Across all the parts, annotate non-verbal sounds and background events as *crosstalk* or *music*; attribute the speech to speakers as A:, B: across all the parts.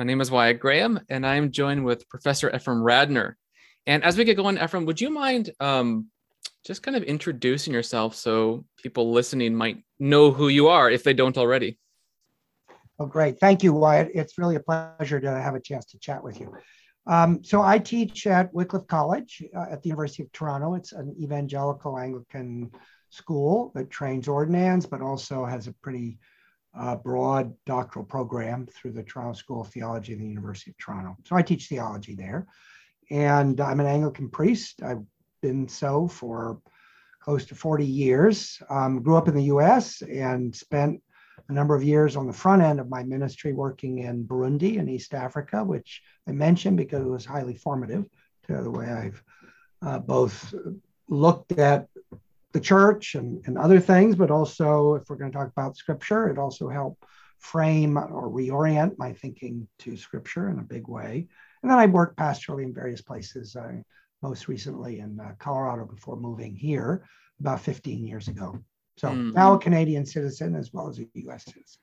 A: My name is Wyatt Graham, and I'm joined with Professor Ephraim Radner. And as we get going, Ephraim, would you mind um, just kind of introducing yourself so people listening might know who you are if they don't already?
B: Oh, great. Thank you, Wyatt. It's really a pleasure to have a chance to chat with you. Um, so I teach at Wycliffe College uh, at the University of Toronto. It's an evangelical Anglican school that trains ordinands, but also has a pretty uh, broad doctoral program through the Toronto School of Theology of the University of Toronto. So I teach theology there. And I'm an Anglican priest. I've been so for close to 40 years. Um, grew up in the US and spent a number of years on the front end of my ministry working in Burundi in East Africa, which I mentioned because it was highly formative to the way I've uh, both looked at the church and, and other things, but also if we're going to talk about scripture, it also helped frame or reorient my thinking to scripture in a big way. And then I worked pastorally in various places, uh, most recently in uh, Colorado before moving here about 15 years ago. So mm. now a Canadian citizen as well as a US citizen.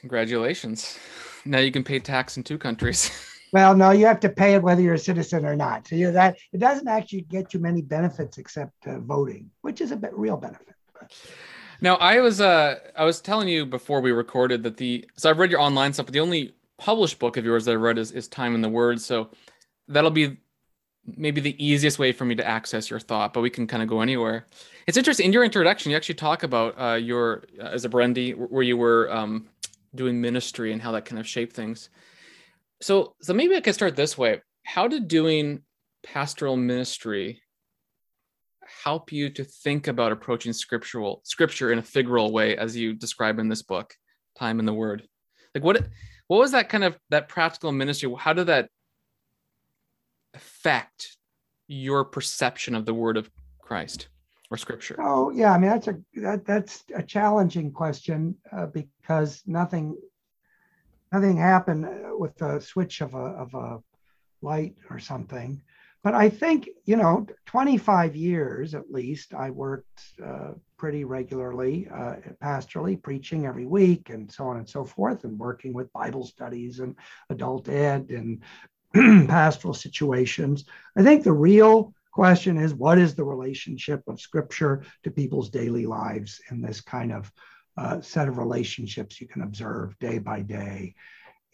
A: Congratulations. Now you can pay tax in two countries. *laughs*
B: Well, no, you have to pay it whether you're a citizen or not. So you know, that it doesn't actually get you many benefits except uh, voting, which is a bit real benefit.
A: Now, I was uh I was telling you before we recorded that the so I've read your online stuff, but the only published book of yours that I read is, is Time in the Word. So that'll be maybe the easiest way for me to access your thought, but we can kind of go anywhere. It's interesting in your introduction, you actually talk about uh, your uh, as a Burundi where you were um, doing ministry and how that kind of shaped things. So, so maybe I could start this way. How did doing pastoral ministry help you to think about approaching scriptural scripture in a figural way, as you describe in this book, Time in the Word? Like, what what was that kind of that practical ministry? How did that affect your perception of the Word of Christ? or scripture?
B: Oh yeah, I mean that's a that, that's a challenging question uh, because nothing nothing happened with the switch of a, of a light or something. But I think, you know, 25 years at least, I worked uh, pretty regularly uh, pastorally, preaching every week and so on and so forth, and working with Bible studies and adult ed and *clears throat* pastoral situations. I think the real question is what is the relationship of scripture to people's daily lives in this kind of uh, set of relationships you can observe day by day.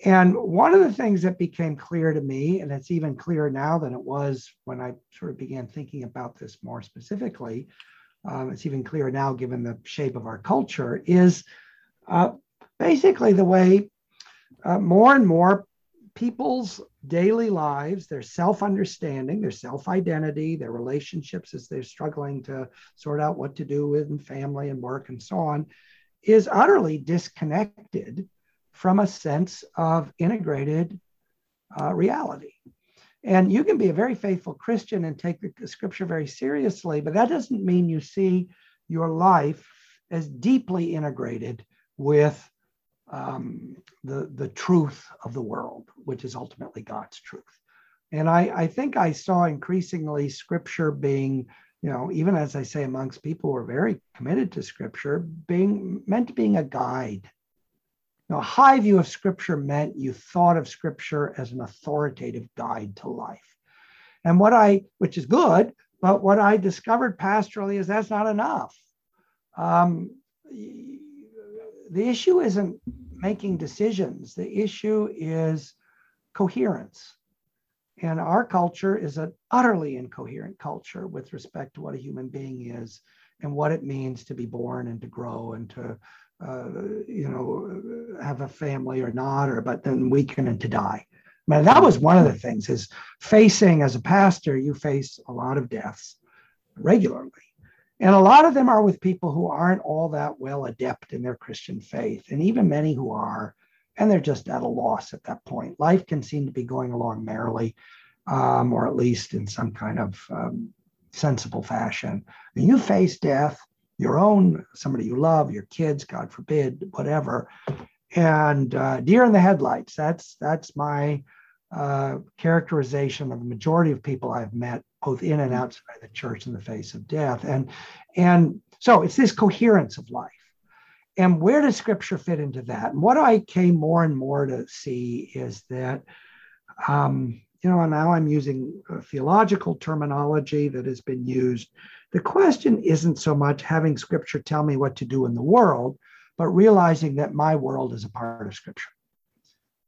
B: And one of the things that became clear to me, and it's even clearer now than it was when I sort of began thinking about this more specifically, um, it's even clearer now given the shape of our culture, is uh, basically the way uh, more and more people's daily lives, their self understanding, their self identity, their relationships as they're struggling to sort out what to do with family and work and so on, is utterly disconnected from a sense of integrated uh, reality. And you can be a very faithful Christian and take the scripture very seriously, but that doesn't mean you see your life as deeply integrated with um, the, the truth of the world, which is ultimately God's truth. And I, I think I saw increasingly scripture being you know, even as I say, amongst people who are very committed to scripture, being meant being a guide. You know, a high view of scripture meant you thought of scripture as an authoritative guide to life. And what I, which is good, but what I discovered pastorally is that's not enough. Um, the issue isn't making decisions, the issue is coherence. And our culture is an utterly incoherent culture with respect to what a human being is and what it means to be born and to grow and to, uh, you know, have a family or not, or but then weaken and to die. I mean, that was one of the things is facing as a pastor, you face a lot of deaths regularly. And a lot of them are with people who aren't all that well adept in their Christian faith, and even many who are and they're just at a loss at that point. Life can seem to be going along merrily, um, or at least in some kind of um, sensible fashion. And you face death, your own, somebody you love, your kids, God forbid, whatever, and uh, deer in the headlights. That's that's my uh, characterization of the majority of people I've met, both in and outside the church, in the face of death. And and so it's this coherence of life. And where does scripture fit into that? And what I came more and more to see is that, um, you know, now I'm using theological terminology that has been used. The question isn't so much having scripture tell me what to do in the world, but realizing that my world is a part of scripture.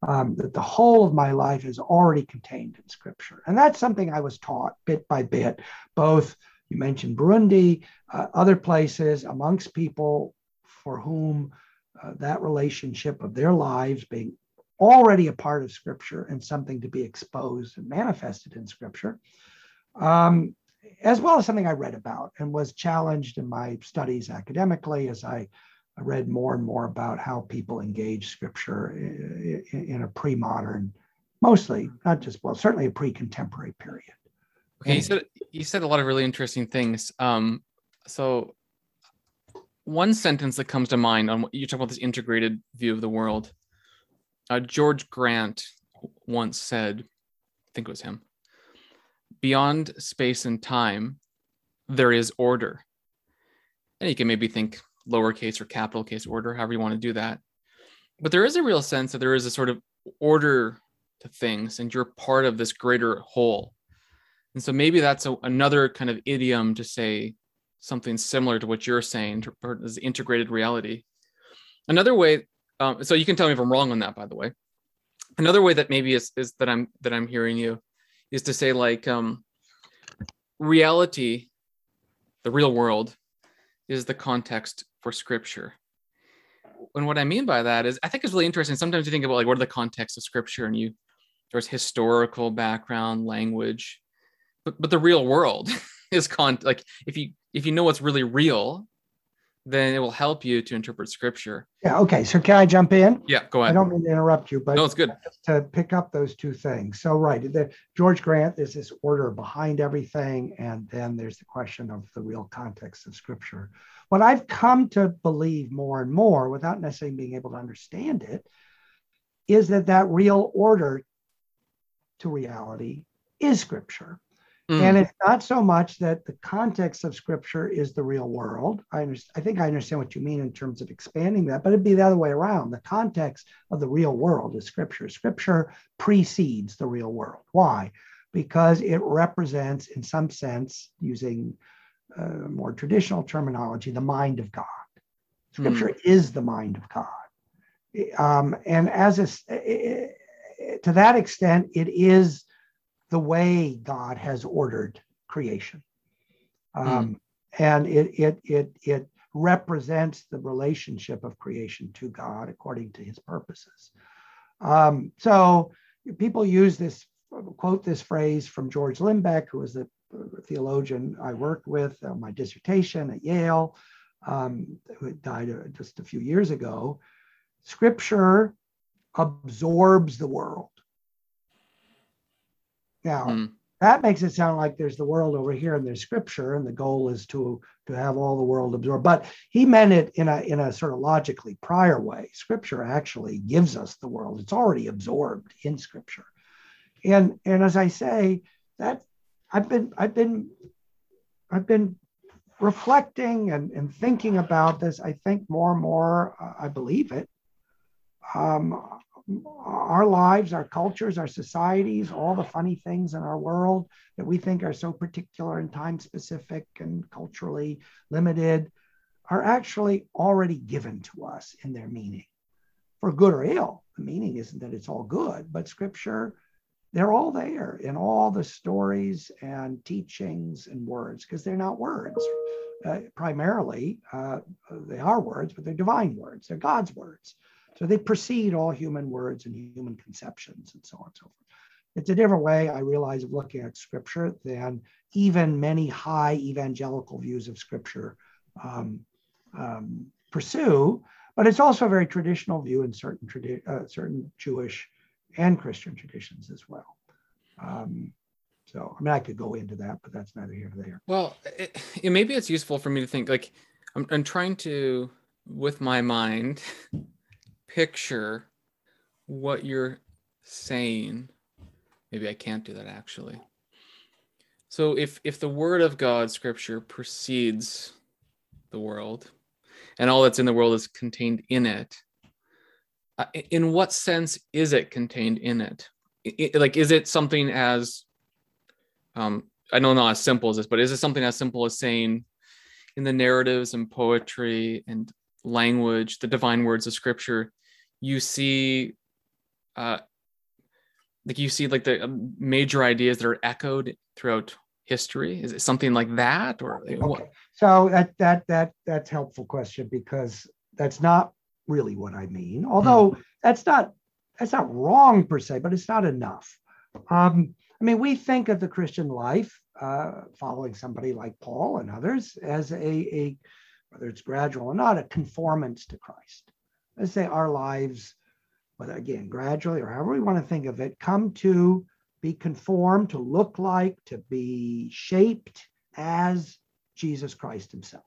B: Um, that the whole of my life is already contained in scripture. And that's something I was taught bit by bit, both you mentioned Burundi, uh, other places amongst people for whom uh, that relationship of their lives being already a part of Scripture and something to be exposed and manifested in Scripture, um, as well as something I read about and was challenged in my studies academically as I read more and more about how people engage Scripture in, a pre modern, mostly, not just, well, certainly a pre contemporary period.
A: Okay, you said you said a lot of really interesting things. Um, so one sentence that comes to mind on what you talk about this integrated view of the world. Uh, George Grant once said, I think it was him, beyond space and time, there is order. And you can maybe think lowercase or capital case order, however you want to do that. But there is a real sense that there is a sort of order to things, and you're part of this greater whole. And so maybe that's a, another kind of idiom to say something similar to what you're saying as integrated reality. Another way, um, so you can tell me if I'm wrong on that, by the way. Another way that maybe is, is that I'm that I'm hearing you is to say like um, reality, the real world, is the context for scripture. And what I mean by that is I think it's really interesting. Sometimes you think about like what are the contexts of scripture and you there's historical background, language, but but the real world *laughs* is con like if you if you know what's really real, then it will help you to interpret scripture.
B: Yeah. Okay. So can I jump in?
A: Yeah. Go ahead.
B: I don't mean to interrupt you, but
A: no, it's good
B: to uh, pick up those two things. So right, the George Grant, there's this order behind everything, and then there's the question of the real context of scripture. What I've come to believe more and more, without necessarily being able to understand it, is that that real order to reality is scripture. Mm. And it's not so much that the context of scripture is the real world. I, I think I understand what you mean in terms of expanding that, but it'd be the other way around. The context of the real world is scripture. Scripture precedes the real world. Why? Because it represents, in some sense, using uh, more traditional terminology, the mind of God. Scripture mm. is the mind of God. Um, and as a, to that extent, it is the way God has ordered creation. Hmm. Um, mm. And it, it, it, it represents the relationship of creation to God according to his purposes. Um, so people use this, quote this phrase from George Lindbeck, who was the theologian I worked with on my dissertation at Yale, um, who died uh, just a few years ago. Scripture absorbs the world. Now, mm. that makes it sound like there's the world over here and there's scripture, and the goal is to to have all the world absorbed. But he meant it in a in a sort of logically prior way. Scripture actually gives us the world; it's already absorbed in scripture. And and as I say, that I've been I've been I've been reflecting and, and thinking about this. I think more and more uh, I believe it. Um, our lives, our cultures, our societies, all the funny things in our world that we think are so particular and time specific and culturally limited are actually already given to us in their meaning for good or ill. The meaning isn't that it's all good, but scripture, they're all there in all the stories and teachings and words because they're not words. Uh, primarily, uh, they are words, but they're divine words, they're God's words. So they precede all human words and human conceptions and so on and so forth. It's a different way, I realize, of looking at scripture than even many high evangelical views of scripture um, um, pursue, but it's also a very traditional view in certain, tradi- uh, certain Jewish and Christian traditions as well. Um, so, I mean, I could go into that, but that's neither here nor there.
A: Well, it, it, maybe it's useful for me to think like I'm, I'm trying to, with my mind, *laughs* picture what you're saying. Maybe I can't do that actually. So if if the word of God, scripture, precedes the world, and all that's in the world is contained in it. Uh, in what sense is it contained in it? it? Like, is it something as, um, I know not as simple as this, but is it something as simple as saying, in the narratives and poetry and language, the divine words of Scripture, you see, uh, like you see, like the um, major ideas that are echoed throughout history? Is it something like that, or
B: okay. what? So that that that that's helpful question because that's not really what I mean. Although hmm. that's not that's not wrong per se, but it's not enough. Um, I mean, we think of the Christian life, uh, following somebody like Paul and others, as a, a whether it's gradual or not, a conformance to Christ. Let's say our lives, but again, gradually or however we want to think of it, come to be conformed, to look like, to be shaped as Jesus Christ himself.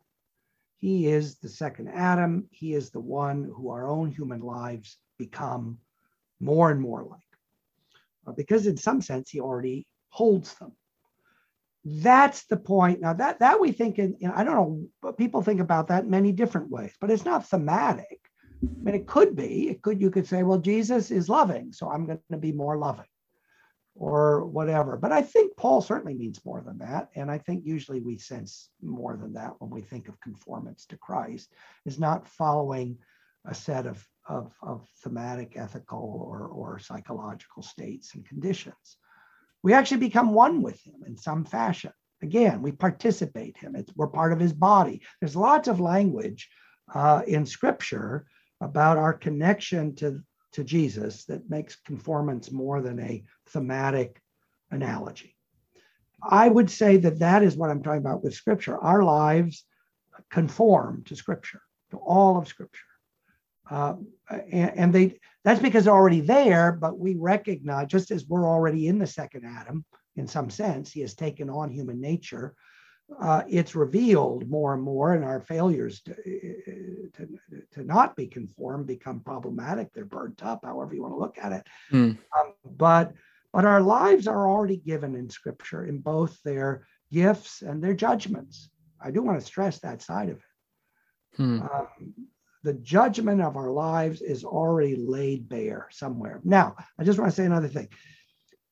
B: He is the second Adam. He is the one who our own human lives become more and more like. Uh, because in some sense, he already holds them. That's the point. Now that that we think in, I don't know, but people think about that in many different ways, but it's not thematic. I mean, it could be. It could. You could say, well, Jesus is loving, so I'm going to be more loving or whatever. But I think Paul certainly means more than that. And I think usually we sense more than that when we think of conformance to Christ, is not following a set of, of, of thematic, ethical, or, or psychological states and conditions. We actually become one with him in some fashion. Again, we participate him. It's, we're part of his body. There's lots of language uh, in scripture about our connection to to Jesus that makes conformance more than a thematic analogy. I would say that that is what I'm talking about with Scripture. Our lives conform to Scripture, to all of Scripture. Uh, and, and, they that's because they're already there, but we recognize just as we're already in the second Adam in some sense, he has taken on human nature uh, it's revealed more and more, and our failures to, to, to, not be conformed become problematic. They're burnt up, however you want to look at it. Mm. Um, but but our lives are already given in Scripture in both their gifts and their judgments. I do want to stress that side of it. Hmm. Um, the judgment of our lives is already laid bare somewhere. Now, I just want to say another thing.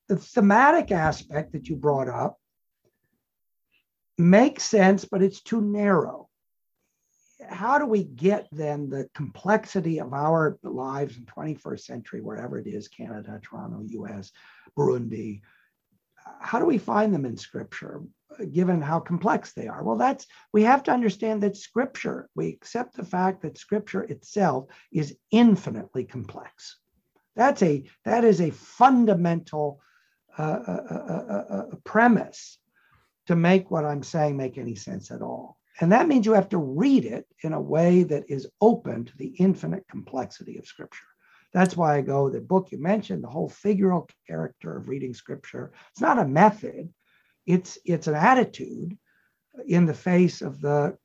B: The thematic aspect that you brought up makes sense, but it's too narrow. How do we get then the complexity of our lives in 21st century, wherever it is, Canada, Toronto, US, Burundi, how do we find them in scripture, given how complex they are? Well, that's, we have to understand that scripture, we accept the fact that scripture itself is infinitely complex. That's a, that is a fundamental uh, uh, uh, premise to make what I'm saying make any sense at all. And that means you have to read it in a way that is open to the infinite complexity of Scripture. That's why I go, the book you mentioned, the whole figural character of reading Scripture, it's not a method, it's, it's an attitude in the face of the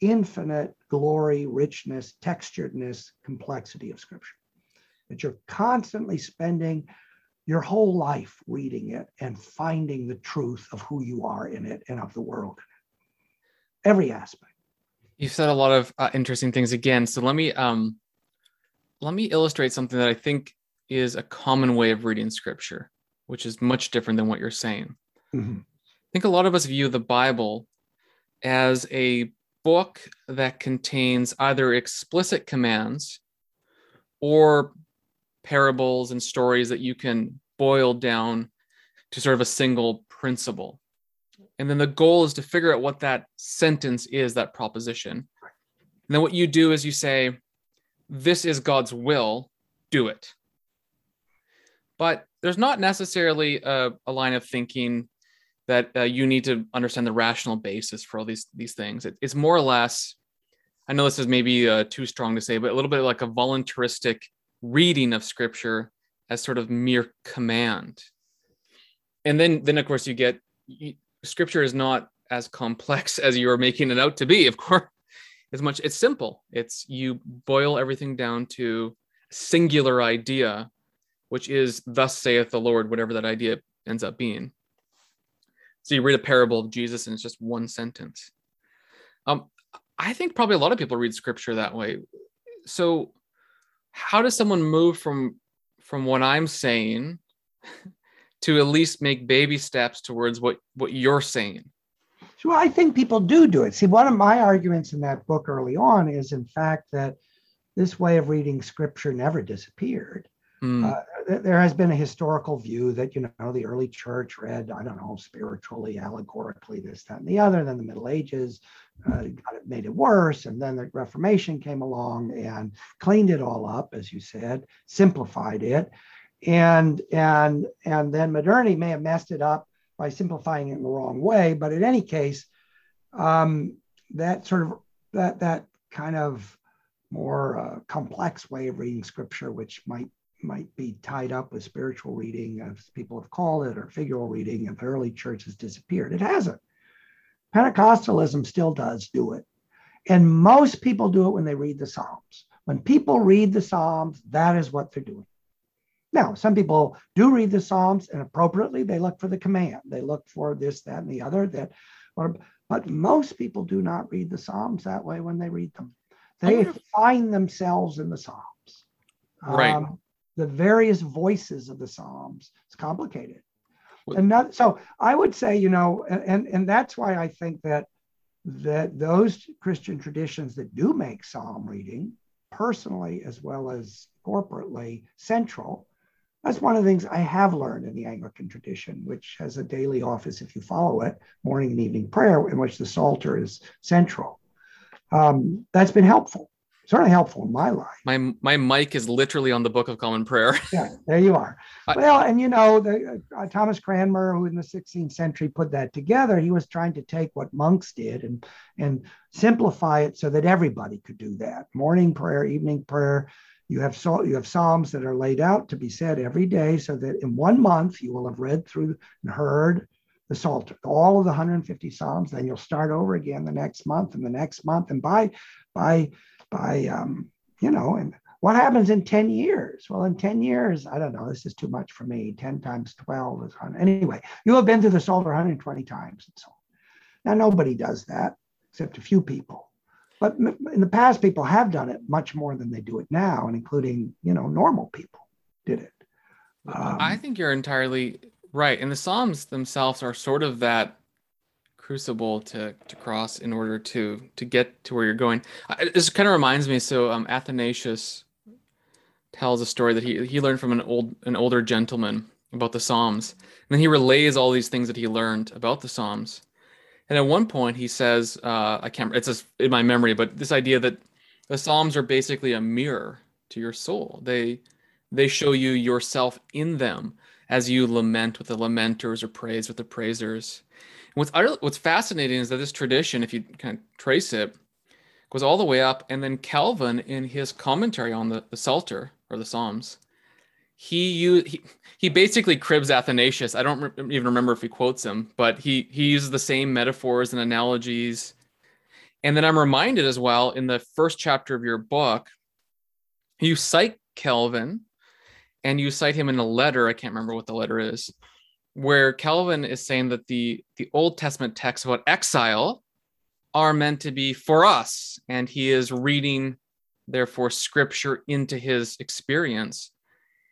B: infinite glory, richness, texturedness, complexity of Scripture. That you're constantly spending your whole life reading it and finding the truth of who you are in it and of the world in it. Every aspect.
A: You've said a lot of uh, interesting things again. So let me um, let me illustrate something that I think is a common way of reading scripture, which is much different than what you're saying. Mm-hmm. I think a lot of us view the Bible as a book that contains either explicit commands or parables and stories that you can boil down to sort of a single principle. And then the goal is to figure out what that sentence is, that proposition. And then what you do is you say, This is God's will, do it. But there's not necessarily a, a line of thinking that uh, you need to understand the rational basis for all these, these things. It, it's more or less, I know this is maybe uh, too strong to say, but a little bit like a voluntaristic reading of scripture as sort of mere command. And then then of course you get scripture is not as complex *laughs* as you're making it out to be of course. As much it's simple. It's you boil everything down to a singular idea which is thus saith the lord whatever that idea ends up being. So you read a parable of jesus and it's just one sentence. Um I think probably a lot of people read scripture that way. So how does someone move from from what I'm saying *laughs* to at least make baby steps towards what what you're saying?
B: So I think people do do it. See, one of my arguments in that book early on is, in fact, that this way of reading scripture never disappeared. Mm. Uh, there has been a historical view that you know the early church read I don't know spiritually, allegorically, this, that, and the other. Then the Middle Ages uh, made it worse, and then the Reformation came along and cleaned it all up, as you said, simplified it, and and and then modernity may have messed it up by simplifying it in the wrong way. But in any case, um, that sort of that that kind of more uh, complex way of reading scripture, which might might be tied up with spiritual reading, as people have called it, or figural reading, and the early church has disappeared. It hasn't. Pentecostalism still does do it. And most people do it when they read the Psalms. When people read the Psalms, that is what they're doing. Now, some people do read the Psalms and appropriately they look for the command. They look for this, that, and the other. That, or, but most people do not read the Psalms that way when they read them. They find themselves in the Psalms.
A: Right. Um,
B: the various voices of the Psalms. It's complicated. And not, so I would say, you know, and, and that's why I think that that those Christian traditions that do make psalm reading personally as well as corporately central. That's one of the things I have learned in the Anglican tradition, which has a daily office, if you follow it, morning and evening prayer, in which the Psalter is central. Um, that's been helpful certainly helpful in my life.
A: My my mic is literally on the Book of Common Prayer. *laughs*
B: yeah, there you are. Well, and you know, the, uh, Thomas Cranmer, who in the 16th century put that together, he was trying to take what monks did and and simplify it so that everybody could do that. Morning prayer, evening prayer. You have so you have psalms that are laid out to be said every day, so that in one month you will have read through and heard the Psalter, all of the 150 psalms. Then you'll start over again the next month and the next month, and by by by um, you know and what happens in 10 years? Well in 10 years i don't know this is too much for me. 10 times 12 is 100 anyway you have been through the Psalter 120 times and so on. Now nobody does that except a few people. But in the past people have done it much more than they do it now and including you know normal people did it.
A: Um, i think you're entirely right. And the psalms themselves are sort of that crucible to to cross in order to to get to where you're going. this kind of reminds me. So um, Athanasius tells a story that he he learned from an old an older gentleman about the Psalms, and then he relays all these things that he learned about the Psalms. And at one point, he says, uh, "I can't. It's in my memory, but this idea that the Psalms are basically a mirror to your soul. They they show you yourself in them as you lament with the lamenters or praise with the praisers." What's what's fascinating is that this tradition, if you kind of trace it, goes all the way up, and then Calvin, in his commentary on the, the Psalter or the Psalms, he used he, he basically cribs Athanasius. I don't re- even remember if he quotes him, but he he uses the same metaphors and analogies. And then I'm reminded as well in the first chapter of your book, you cite Calvin, and you cite him in a letter. I can't remember what the letter is, where Calvin is saying that the the Old Testament texts about exile are meant to be for us, and he is reading, therefore, Scripture into his experience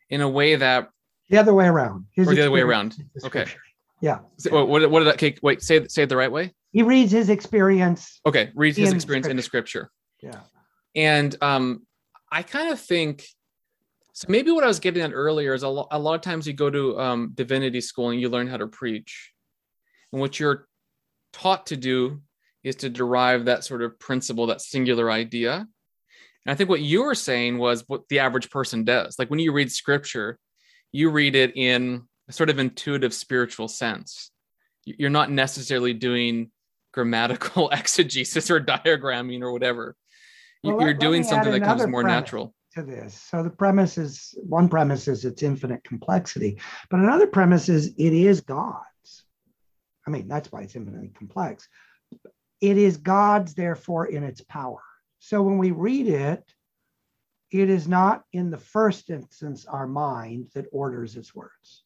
A: in a way that
B: the other way around.
A: His or the other way around. Okay.
B: Yeah.
A: So, what, what did that? Okay, wait. Say say it the right way.
B: He reads his experience.
A: Okay, reads his experience scripture. into Scripture.
B: Yeah.
A: And um, I kind of think so maybe what I was getting at earlier is a, lo- a lot of times you go to um, divinity school and you learn how to preach. And what you're taught to do is to derive that sort of principle, that singular idea. And I think what you were saying was what the average person does. Like when you read scripture, you read it in a sort of intuitive spiritual sense. You're not necessarily doing grammatical *laughs* exegesis or diagramming or whatever. Well, you're doing something that comes more premise. natural
B: to this. So the premise is one premise is it's infinite complexity, but another premise is it is God's. I mean, that's why it's infinitely complex. It is God's, therefore, in its power. So when we read it, it is not in the first instance our mind that orders its words.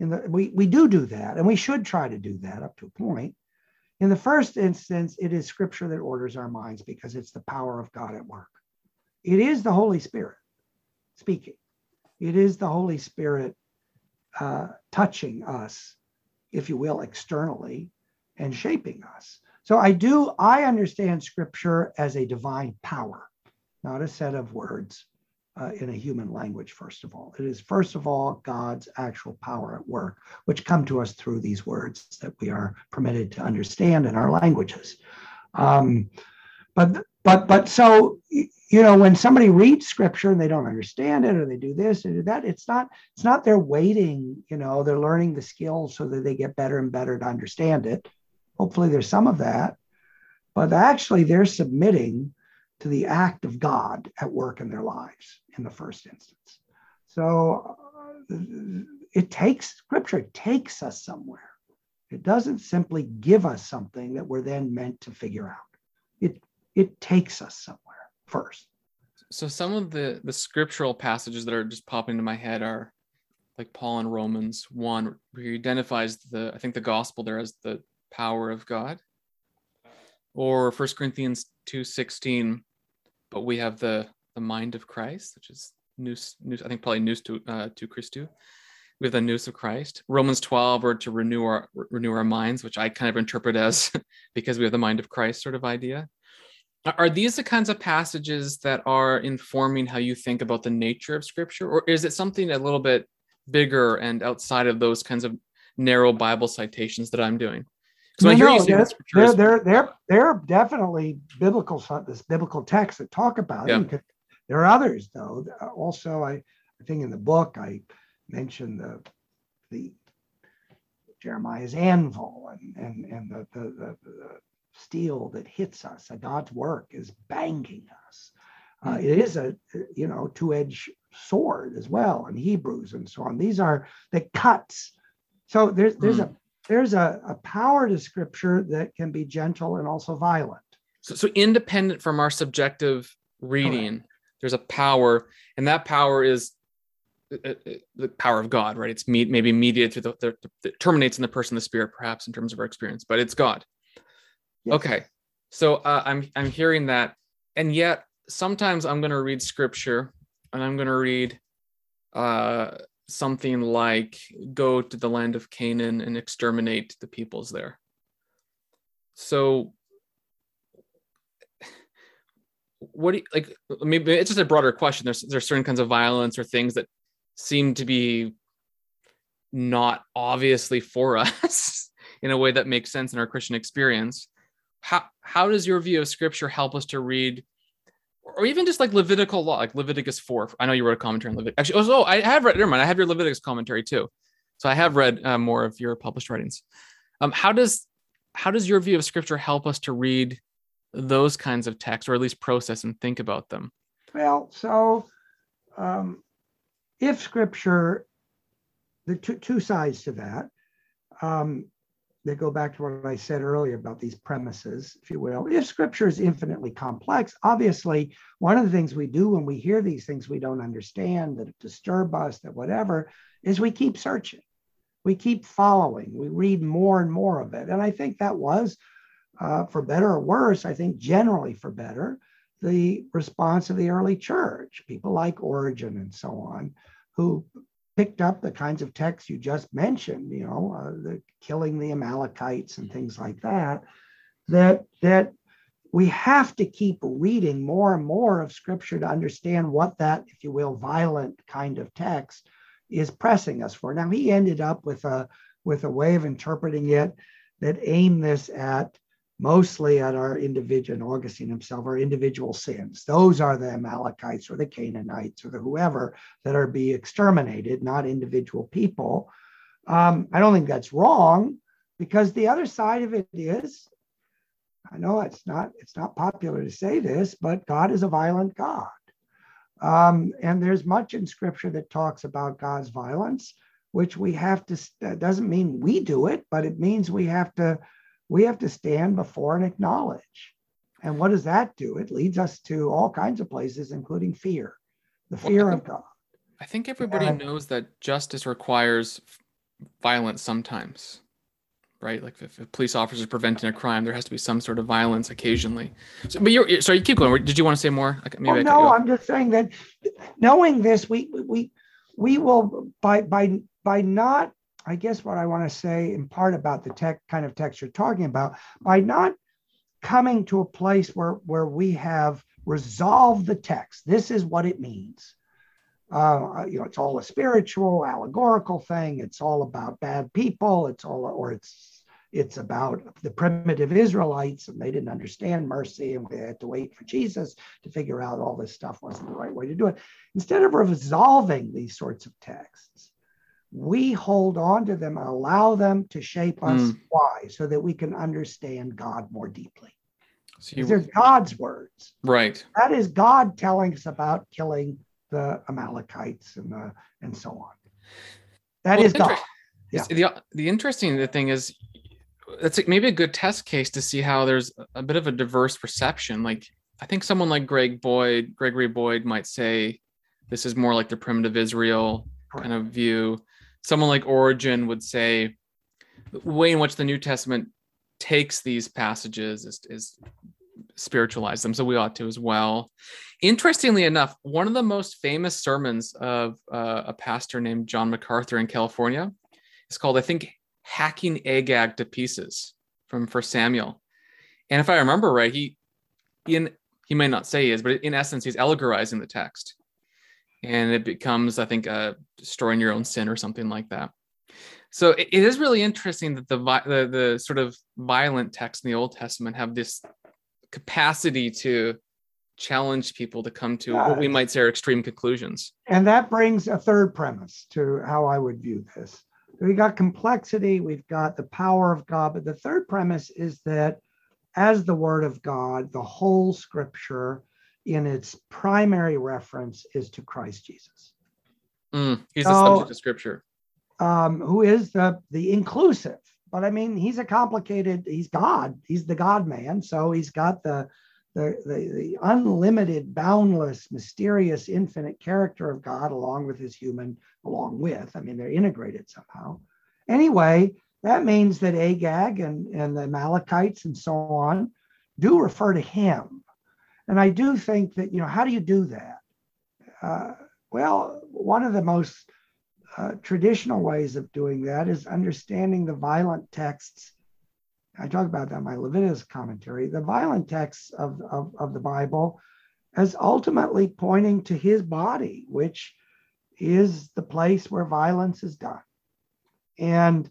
B: In the, we, we do do that, and we should try to do that up to a point. In the first instance, it is scripture that orders our minds because it's the power of God at work. It is the Holy Spirit speaking. It is the Holy Spirit uh, touching us, if you will, externally and shaping us. So I do, I understand scripture as a divine power, not a set of words uh, in a human language, first of all. It is, first of all, God's actual power at work, which come to us through these words that we are permitted to understand in our languages. Um, but but but so you know when somebody reads scripture and they don't understand it or they do this or do that it's not it's not they're waiting you know they're learning the skills so that they get better and better to understand it. Hopefully there's some of that. But actually they're submitting to the act of god at work in their lives in the first instance. So it takes scripture takes us somewhere. It doesn't simply give us something that we're then meant to figure out. It it takes us somewhere first.
A: So some of the the scriptural passages that are just popping into my head are like Paul in Romans 1 where he identifies the I think the gospel there as the power of God. Or First Corinthians 2:16 but we have the the mind of Christ which is nous, nous I think probably nous to uh, to Christu. We have the nous of Christ. Romans 12 or to renew our renew our minds which I kind of interpret as *laughs* because we have the mind of Christ sort of idea. Are these the kinds of passages that are informing how you think about the nature of scripture, or is it something a little bit bigger and outside of those kinds of narrow Bible citations that I'm doing?
B: No, no, they're, they're, they're, they're, they're definitely biblical, this biblical texts that talk about yeah. it. There are others, though. Uh, also, I, I think in the book I mentioned the the Jeremiah's anvil and and and the the, the, the steel that hits us. God's work is banging us. Uh, hmm. it is a you know two-edged sword as well in Hebrews and so on. These are the cuts. So there's there's mm. a there's a, a power to scripture that can be gentle and also violent.
A: So, so independent from our subjective reading, Correct. there's a power, and that power is uh, uh, the power of God, right? It's me, maybe mediated through the, the, the, terminates in the person, the spirit, perhaps in terms of our experience, but it's God. Yes. Okay. So uh, I'm I'm hearing that, and yet sometimes I'm going to read scripture, and I'm going to read uh, something like "Go to the land of Canaan and exterminate the peoples there." So, what do you like? Maybe it's just a broader question. There's there's certain kinds of violence or things that seem to be not obviously for *laughs* us in a way that makes sense in our Christian experience how how does your view of scripture help us to read or even just like Levitical law, like Leviticus 4. I know you wrote a commentary on Leviticus. Actually, oh, I have read, never mind. I have your Leviticus commentary too. So I have read uh, more of your published writings. Um, how does how does your view of scripture help us to read those kinds of texts or at least process and think about them?
B: Well, so um, if scripture, the two, two sides to that, um, they go back to what I said earlier about these premises, if you will. If scripture is infinitely complex, obviously, one of the things we do when we hear these things we don't understand, that disturb us, that whatever, is we keep searching. We keep following. We read more and more of it. And I think that was, uh, for better or worse, I think generally for better, the response of the early church, people like Origen and so on, who picked up the kinds of texts you just mentioned, you know, uh, the killing the Amalekites and things like that, that that we have to keep reading more and more of scripture to understand what that, if you will, violent kind of text is pressing us for. Now he ended up with a with a way of interpreting it that aimed this at mostly at our individual, Augustine himself, our individual sins. Those are the Amalekites or the Canaanites or the whoever that are be exterminated, not individual people. Um, I don't think that's wrong because the other side of it is, I know it's not it's not popular to say this, but God is a violent God. Um, and there's much in scripture that talks about God's violence, which we have to, that doesn't mean we do it, but it means we have to we have to stand before and acknowledge. And what does that do? It leads us to all kinds of places, including fear, the fear well, of God.
A: I think everybody and, knows that justice requires violence sometimes. right? Like if a police officer is preventing a crime, there has to be some sort of violence occasionally. So, but you're sorry, you keep going. Did you want to say more?
B: Maybe oh, no, I'm just saying that knowing this, we we we will by by by not. I guess what I want to say in part about the tech kind of text you're talking about, by not coming to a place where where we have resolved the text. This is what it means. Uh, you know, it's all a spiritual, allegorical thing. It's all about bad people. It's all, or it's it's about the primitive Israelites, and they didn't understand mercy, and they had to wait for Jesus to figure out all this stuff wasn't the right way to do it. Instead of resolving these sorts of texts, we hold on to them and allow them to shape us. Mm. Why? So that we can understand God more deeply. So you, they're God's words.
A: Right.
B: That is God telling us about killing the Amalekites and the and so on. That well, is God.
A: Yeah. The, the interesting thing is that's maybe a good test case to see how there's a bit of a diverse perception. Like I think someone like Greg Boyd, Gregory Boyd might say this is more like the primitive Israel kind of view. Someone like Origen would say the way in which the New Testament takes these passages is, is spiritualize them. So we ought to as well. Interestingly enough, one of the most famous sermons of uh, a pastor named John MacArthur in California is called, I think, Hacking Agag to Pieces from First Samuel. And if I remember right, he in he may not say he is, but in essence, he's allegorizing the text. And it becomes, I think, uh, destroying your own sin or something like that. So it, it is really interesting that the, the the sort of violent texts in the Old Testament have this capacity to challenge people to come to what we might say are extreme conclusions.
B: And that brings a third premise to how I would view this. We got complexity, we've got the power of God, but the third premise is that as the word of God, the whole scripture in its primary reference is to Christ Jesus.
A: Mm, he's so, the subject of scripture.
B: Um, who is the the inclusive but I mean, he's a complicated, he's God, he's the God man. So he's got the, the, the, the, unlimited, boundless, mysterious, infinite character of God along with his human, along with, I mean, they're integrated somehow. Anyway, that means that Agag and, and the Amalekites and so on do refer to him. And I do think that, you know, how do you do that? Uh, well, one of the most uh, traditional ways of doing that is understanding the violent texts. I talk about that in my Leviticus commentary. The violent texts of, of, of the Bible as ultimately pointing to his body, which is the place where violence is done. And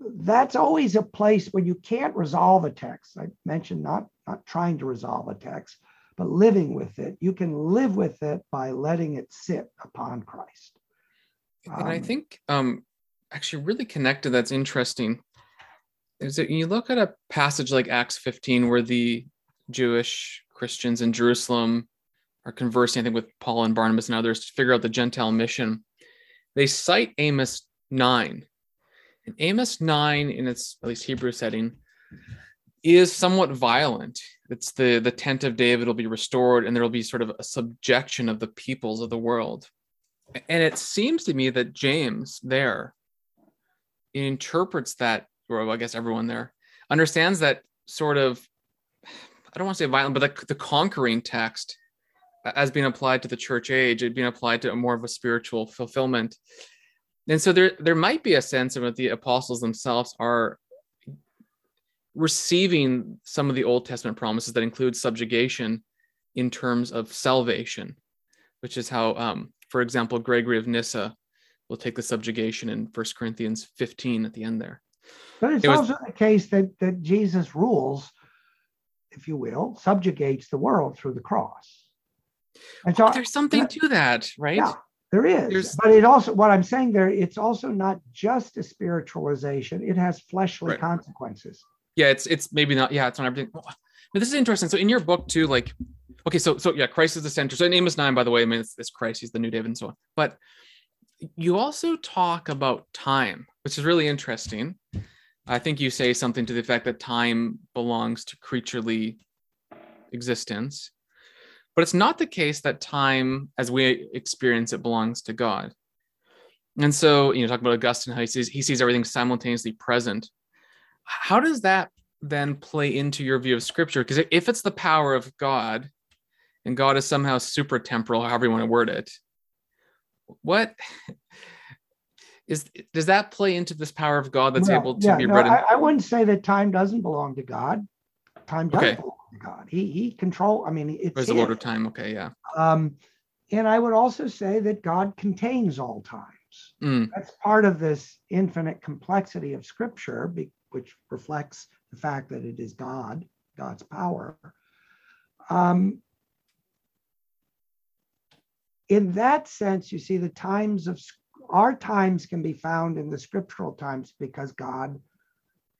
B: that's always a place when you can't resolve a text. I mentioned not, not trying to resolve a text, but living with it. You can live with it by letting it sit upon Christ.
A: And um, I think um, actually really connected that's interesting is that you look at a passage like Acts 15 where the Jewish Christians in Jerusalem are conversing, I think, with Paul and Barnabas and others to figure out the Gentile mission. They cite Amos 9. And Amos 9, in its at least Hebrew setting, is somewhat violent. It's the, the tent of David will be restored, and there will be sort of a subjection of the peoples of the world and it seems to me that James there interprets that, or I guess everyone there understands that sort of, I don't want to say violent, but the, the conquering text as being applied to the church age, it being applied to more of a spiritual fulfillment. And so there, there might be a sense of that the apostles themselves are receiving some of the Old Testament promises that include subjugation in terms of salvation, which is how um, for example, Gregory of Nyssa will take the subjugation in First Corinthians 15 at the end there.
B: But it's it was, also the case that, that Jesus rules, if you will, subjugates the world through the cross.
A: And so there's something that, to that, right?
B: Yeah, there is. There's, but it also, what I'm saying there, it's also not just a spiritualization, it has fleshly right. consequences.
A: Yeah, it's it's maybe not, yeah, it's not everything. But this is interesting. So in your book too, like okay, so so yeah, Christ is the center. So in Amos nine, by the way, I mean it's, it's Christ, he's the new David, and so on. But you also talk about time, which is really interesting. I think you say something to the effect that time belongs to creaturely existence, but it's not the case that time, as we experience it, belongs to God. And so, you know, talk about Augustine, how he sees he sees everything simultaneously present. How does that then play into your view of scripture? Because if it's the power of God and God is somehow super temporal, however you want to word it, what is does that play into this power of God that's able to
B: yeah,
A: be
B: no,
A: read? In,
B: I, I wouldn't say that time doesn't belong to God. Time does
A: Okay.
B: belong to God. He he control. I mean, it's
A: there's the Lord of time. Okay, yeah.
B: Um, and I would also say that God contains all times.
A: Mm,
B: That's part of this infinite complexity of Scripture, be- which reflects the fact that it is God, God's power. Um, in that sense, you see, the times of our times can be found in the scriptural times because God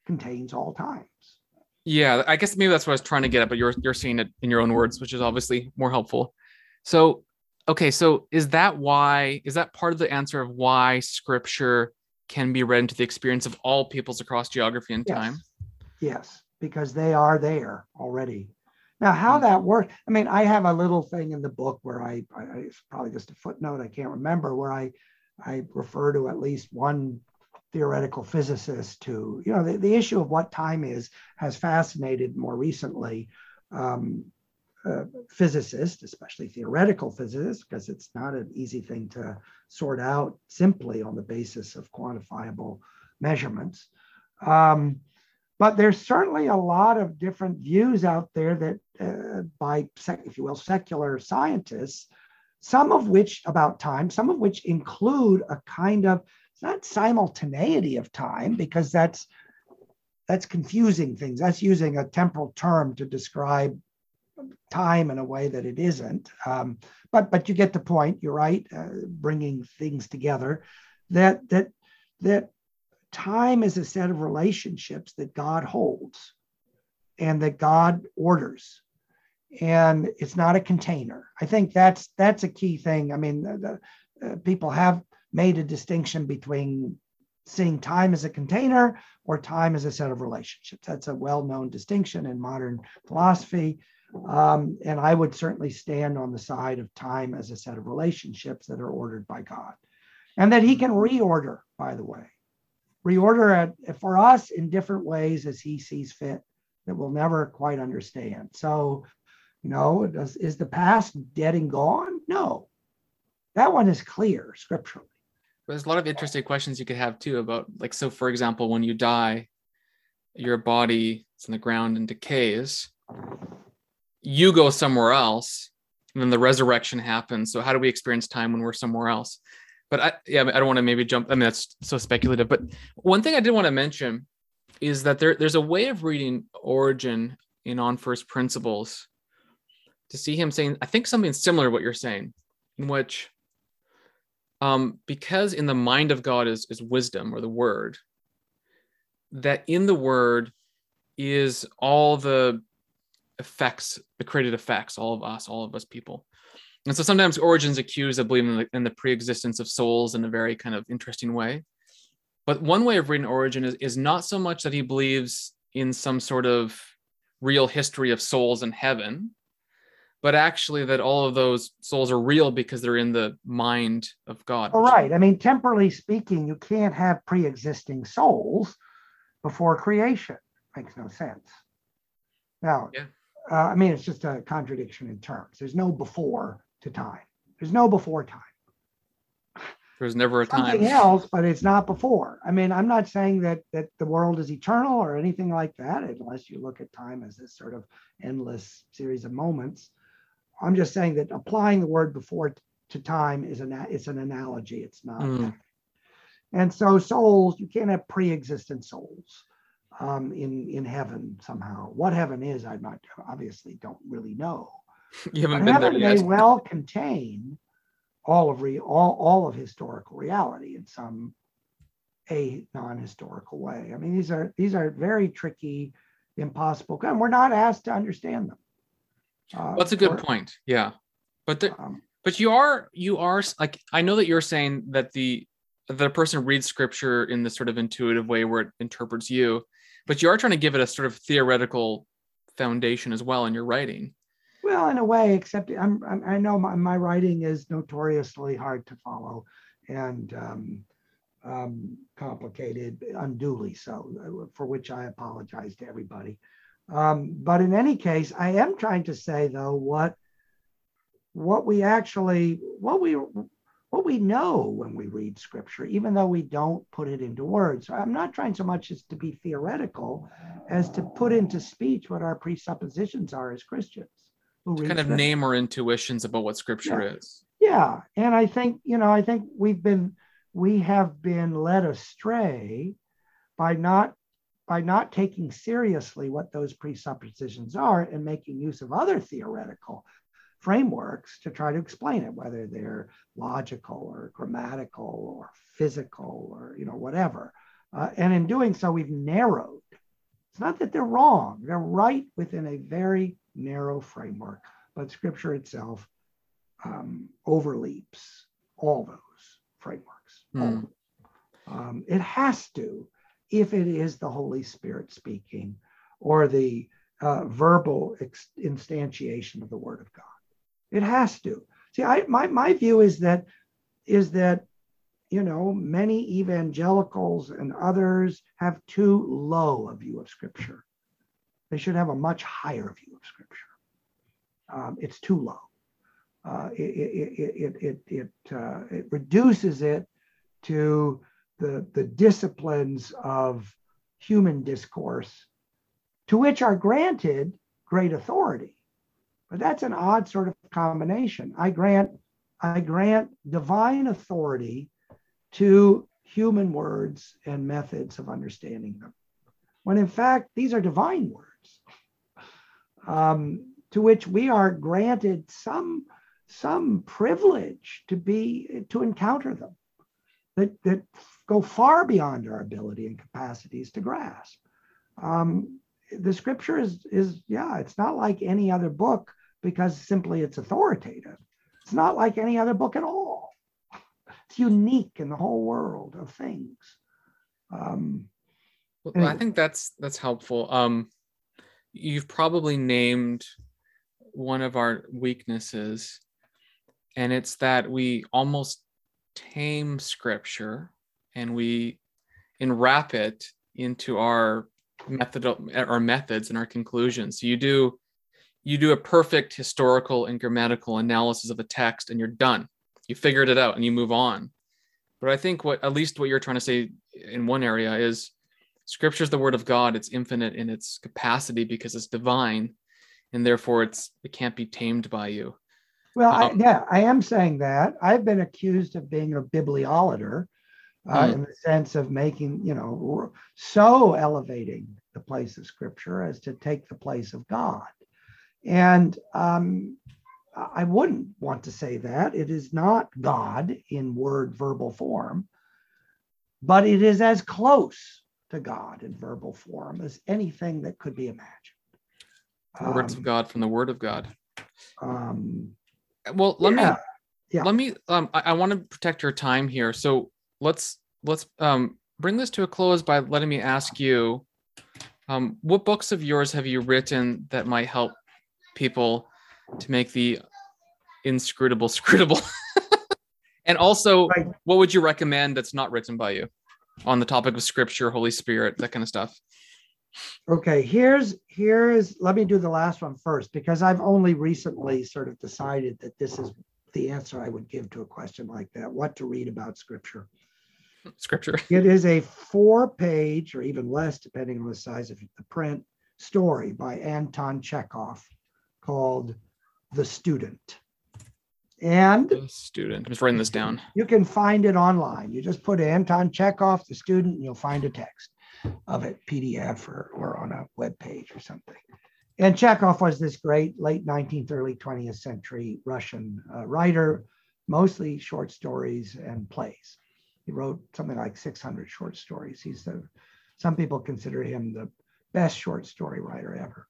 B: contains all times.
A: yeah, I guess maybe that's what I was trying to get at, but you're you're seeing it in your own words, which is obviously more helpful. So, okay, so is that why is that part of the answer of why scripture can be read into the experience of all peoples across geography and
B: Yes.
A: time?
B: Yes, because they are there already. Now, how
A: Mm.
B: that works, I mean, I have a little thing in the book where I, I it's probably just a footnote, I can't remember, where I, I refer to at least one theoretical physicist to, you know, the, the issue of what time is has fascinated more recently um, uh, physicists, especially theoretical physicists, because it's not an easy thing to sort out simply on the basis of quantifiable measurements. Um, but there's certainly a lot of different views out there that uh, by if you will secular scientists some of which about time some of which include a kind of it's not simultaneity of time because that's that's confusing things that's using a temporal term to describe time in a way that it isn't um, but but you get the point you're right uh, bringing things together that that that time is a set of relationships that God holds and that God orders. And it's not a container. I think that's that's a key thing. I mean, the, the, uh, people have made a distinction between seeing time as a container or time as a set of relationships. That's a well-known distinction in modern philosophy. Um, and I would certainly stand on the side of time as a set of relationships that are ordered by God. And that he can reorder, by the way reorder it for us in different ways as he sees fit that we'll never quite understand. So, you know, does, is the past dead and gone? No. That one is clear scripturally.
A: There's a lot of interesting questions you could have too about like so for example when you die your body is in the ground and decays you go somewhere else and then the resurrection happens. So how do we experience time when we're somewhere else? But I yeah I don't want to maybe jump I mean that's so speculative but one thing I did want to mention is that there there's a way of reading Origen in on first principles to see him saying I think something similar to what you're saying in which um, because in the mind of God is, is wisdom or the word, that in the word is all the effects, the created effects, all of us, all of us people. And so sometimes Origen's accused of believing in the, in the pre-existence of souls in a very kind of interesting way. But one way of reading Origen is, is not so much that he believes in some sort of real history of souls in heaven, but actually that all of those souls are real because they're in the mind of God.
B: All right. I mean, temporally speaking, you can't have pre existing souls before creation. Makes no sense. Now,
A: Yeah.
B: Uh, I mean, it's just a contradiction in terms. There's no before to time, there's no before time.
A: There's never a time.
B: something else, but it's not before. I mean, I'm not saying that that the world is eternal or anything like that, unless you look at time as this sort of endless series of moments. I'm just saying that applying the word before to time is an it's an analogy. It's not.
A: Mm.
B: And so souls, you can't have pre-existent souls um, in in heaven somehow. What heaven is, I'm not obviously don't really know. *laughs*
A: You haven't
B: But
A: been there
B: heaven may
A: yet.
B: well contain all of re, all, all of historical reality in some a non-historical way. I mean, these are these are very tricky, impossible, and we're not asked to understand them. Uh,
A: That's a good
B: we're-
A: point. Yeah, but the,
B: um,
A: but you are you are like I know that you're saying that the the person reads scripture in this sort of intuitive way where it interprets you, but you are trying to give it a sort of theoretical foundation as well in your writing.
B: well, in a way, except I'm, I'm I know my, my writing is notoriously hard to follow, and um, um, complicated, unduly so, for which I apologize to everybody. Um, but in any case, I am trying to say though what what we actually what we what we know when we read scripture, even though we don't put it into words. I'm not trying so much as to be theoretical as to put into speech what our presuppositions are as Christians.
A: Who kind of scripture. name our intuitions about what scripture
B: yeah.
A: is.
B: Yeah. And I think, you know, I think we've been, we have been led astray by not by not taking seriously what those presuppositions are and making use of other theoretical frameworks to try to explain it, whether they're logical or grammatical or physical or you know whatever. Uh, and in doing so, we've narrowed. It's not that they're wrong; they're right within a very narrow framework. But Scripture itself um, overleaps all those frameworks. Mm. Um, it has to, if it is the Holy Spirit speaking or the uh, verbal ex- instantiation of the Word of God. It has to. See, I, my, my view is that is that you know many evangelicals and others have too low a view of Scripture. They should have a much higher view of Scripture. Um, it's too low. Uh, it it it it it, uh, it reduces it to the the disciplines of human discourse, to which are granted great authority. But that's an odd sort of combination. I grant, I grant divine authority to human words and methods of understanding them, when in fact these are divine words, um, to which we are granted some some privilege to be to encounter them that that go far beyond our ability and capacities to grasp. Um, the scripture is is yeah it's not like any other book because simply it's authoritative. It's not like any other book at all. It's unique in the whole world of things. Um,
A: well, i think that's that's helpful. Um, you've probably named one of our weaknesses and it's that we almost tame scripture and we enwrap it into our method our methods and our conclusions. So you do you do a perfect historical and grammatical analysis of a text and you're done. You figured it out and you move on. But I think what at least what you're trying to say in one area is scripture is the word of God. It's infinite in its capacity because it's divine and therefore it's it can't be tamed by you.
B: Well, I, yeah, I am saying that. I've been accused of being a bibliolater uh, mm. in the sense of making, you know, so elevating the place of Scripture as to take the place of God. And um, I wouldn't want to say that. It is not God in word verbal form, but it is as close to God in verbal form as anything that could be imagined.
A: Words um, of God from the Word of God. Um, well, let yeah. me yeah. let me um I, I want to protect your time here. So let's let's um, bring this to a close by letting me ask you um, what books of yours have you written that might help people to make the inscrutable *laughs* scrutable and also right. what would you recommend that's not written by you on the topic of scripture holy spirit that kind of stuff
B: okay here's here's let me do the last one first because i've only recently sort of decided that this is the answer i would give to a question like that what to read about scripture
A: scripture.
B: It is a four page or even less, depending on the size of the print, story by Anton Chekhov called The Student. And
A: the student, I'm just writing this down.
B: You can find it online. You just put Anton Chekhov, the student, and you'll find a text of it, PDF or, or on a web page or something. And Chekhov was this great late 19th, early 20th century Russian uh, writer, mostly short stories and plays. He wrote something like 600 short stories. He's the, some people consider him the best short story writer ever.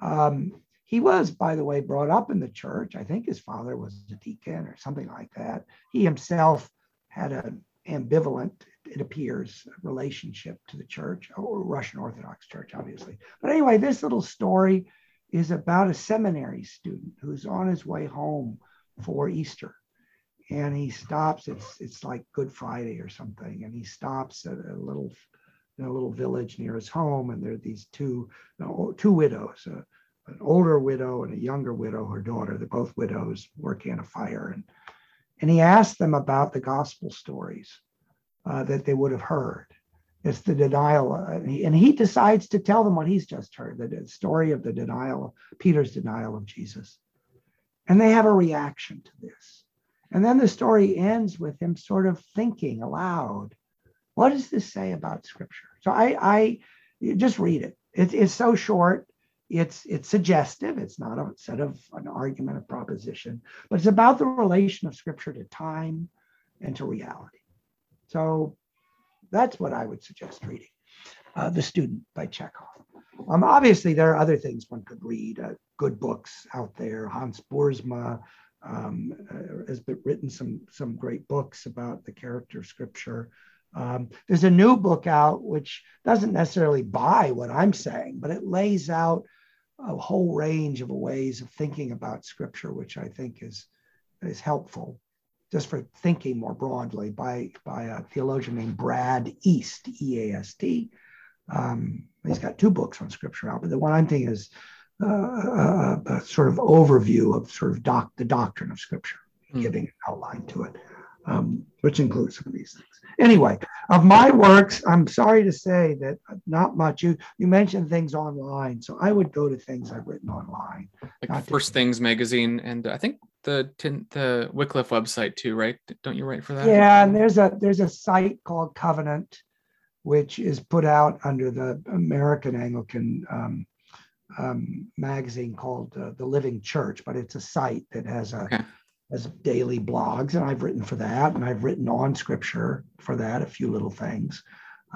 B: Um, he was, by the way, brought up in the church. I think his father was a deacon or something like that. He himself had an ambivalent, it appears, relationship to the church, or Russian Orthodox Church, obviously. But anyway, this little story is about a seminary student who's on his way home for Easter and he stops. It's it's like Good Friday or something, and he stops at a little in a little village near his home, and there are these two two widows, an older widow and a younger widow, her daughter. They're both widows working on a fire, and and he asked them about the gospel stories uh, that they would have heard. It's the denial, uh, and, he, and he decides to tell them what he's just heard, the story of the denial, Peter's denial of Jesus, and they have a reaction to this. And then the story ends with him sort of thinking aloud, what does this say about scripture? So I, I just read it. it. It's so short. It's it's suggestive. It's not a set of an argument, a proposition, but it's about the relation of scripture to time and to reality. So that's what I would suggest reading. Uh, the Student by Chekhov. Um, obviously, there are other things one could read. Uh, good books out there. Hans Boersma um, uh, has written some some great books about the character of Scripture. Um, there's a new book out which doesn't necessarily buy what I'm saying, but it lays out a whole range of ways of thinking about Scripture, which I think is is helpful just for thinking more broadly by by a theologian named Brad East, E A S T. Um, he's got two books on Scripture out, but the one I'm thinking is uh, a, a, sort of overview of sort of doc, the doctrine of Scripture, mm. giving an outline to it, um, which includes some of these things. Anyway, of my works, I'm sorry to say that not much. You you mentioned things online, so I would go to things I've written online.
A: Like First to, Things magazine, and I think the the Wycliffe website too, right? Don't you write for that?
B: Yeah, and there's a there's a site called Covenant, which is put out under the American Anglican um, um, magazine called uh, the Living Church, but it's a site that has a okay. Has daily blogs, and I've written for that, and I've written on Scripture for that, a few little things,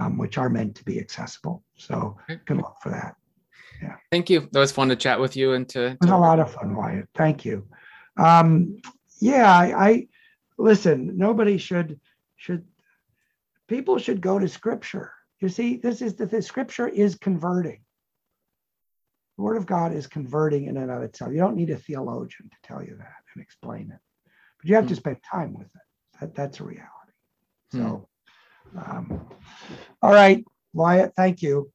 B: um, which are meant to be accessible. So good luck for that.
A: Yeah. Thank you. That was fun to chat with you and to.
B: It was a lot of fun, Wyatt. Thank you. Um, yeah, I, I listen. Nobody should should people should go to Scripture. You see, this is the, the Scripture is converting. The Word of God is converting in and of itself. You don't need a theologian to tell you that and explain it, but you have to hmm. spend time with it. That, that's a reality. So, hmm. um, all right, Wyatt, thank you.